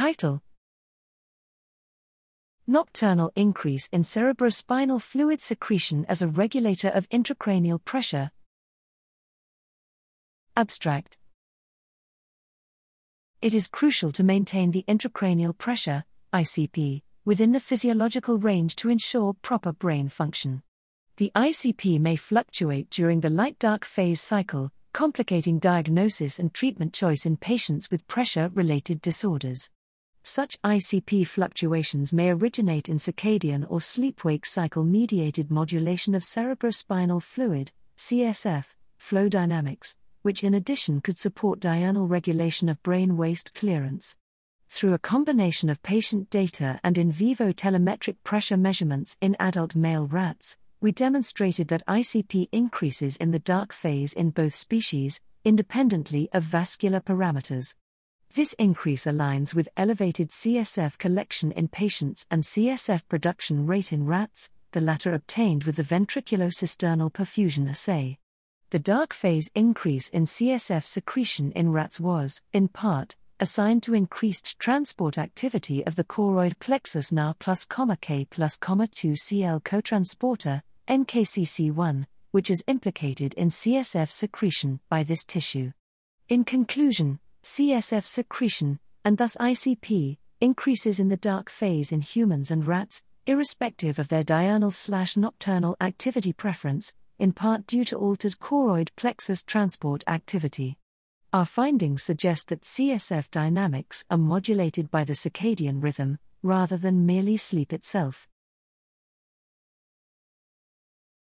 Title Nocturnal increase in cerebrospinal fluid secretion as a regulator of intracranial pressure. Abstract It is crucial to maintain the intracranial pressure, ICP, within the physiological range to ensure proper brain function. The ICP may fluctuate during the light dark phase cycle, complicating diagnosis and treatment choice in patients with pressure related disorders. Such ICP fluctuations may originate in circadian or sleep wake cycle mediated modulation of cerebrospinal fluid, CSF, flow dynamics, which in addition could support diurnal regulation of brain waste clearance. Through a combination of patient data and in vivo telemetric pressure measurements in adult male rats, we demonstrated that ICP increases in the dark phase in both species, independently of vascular parameters. This increase aligns with elevated CSF collection in patients and CSF production rate in rats, the latter obtained with the ventriculocisternal perfusion assay. The dark phase increase in CSF secretion in rats was, in part, assigned to increased transport activity of the choroid plexus Na plus, K plus, 2Cl cotransporter, NKCC1, which is implicated in CSF secretion by this tissue. In conclusion, CSF secretion, and thus ICP, increases in the dark phase in humans and rats, irrespective of their diurnal slash nocturnal activity preference, in part due to altered choroid plexus transport activity. Our findings suggest that CSF dynamics are modulated by the circadian rhythm, rather than merely sleep itself.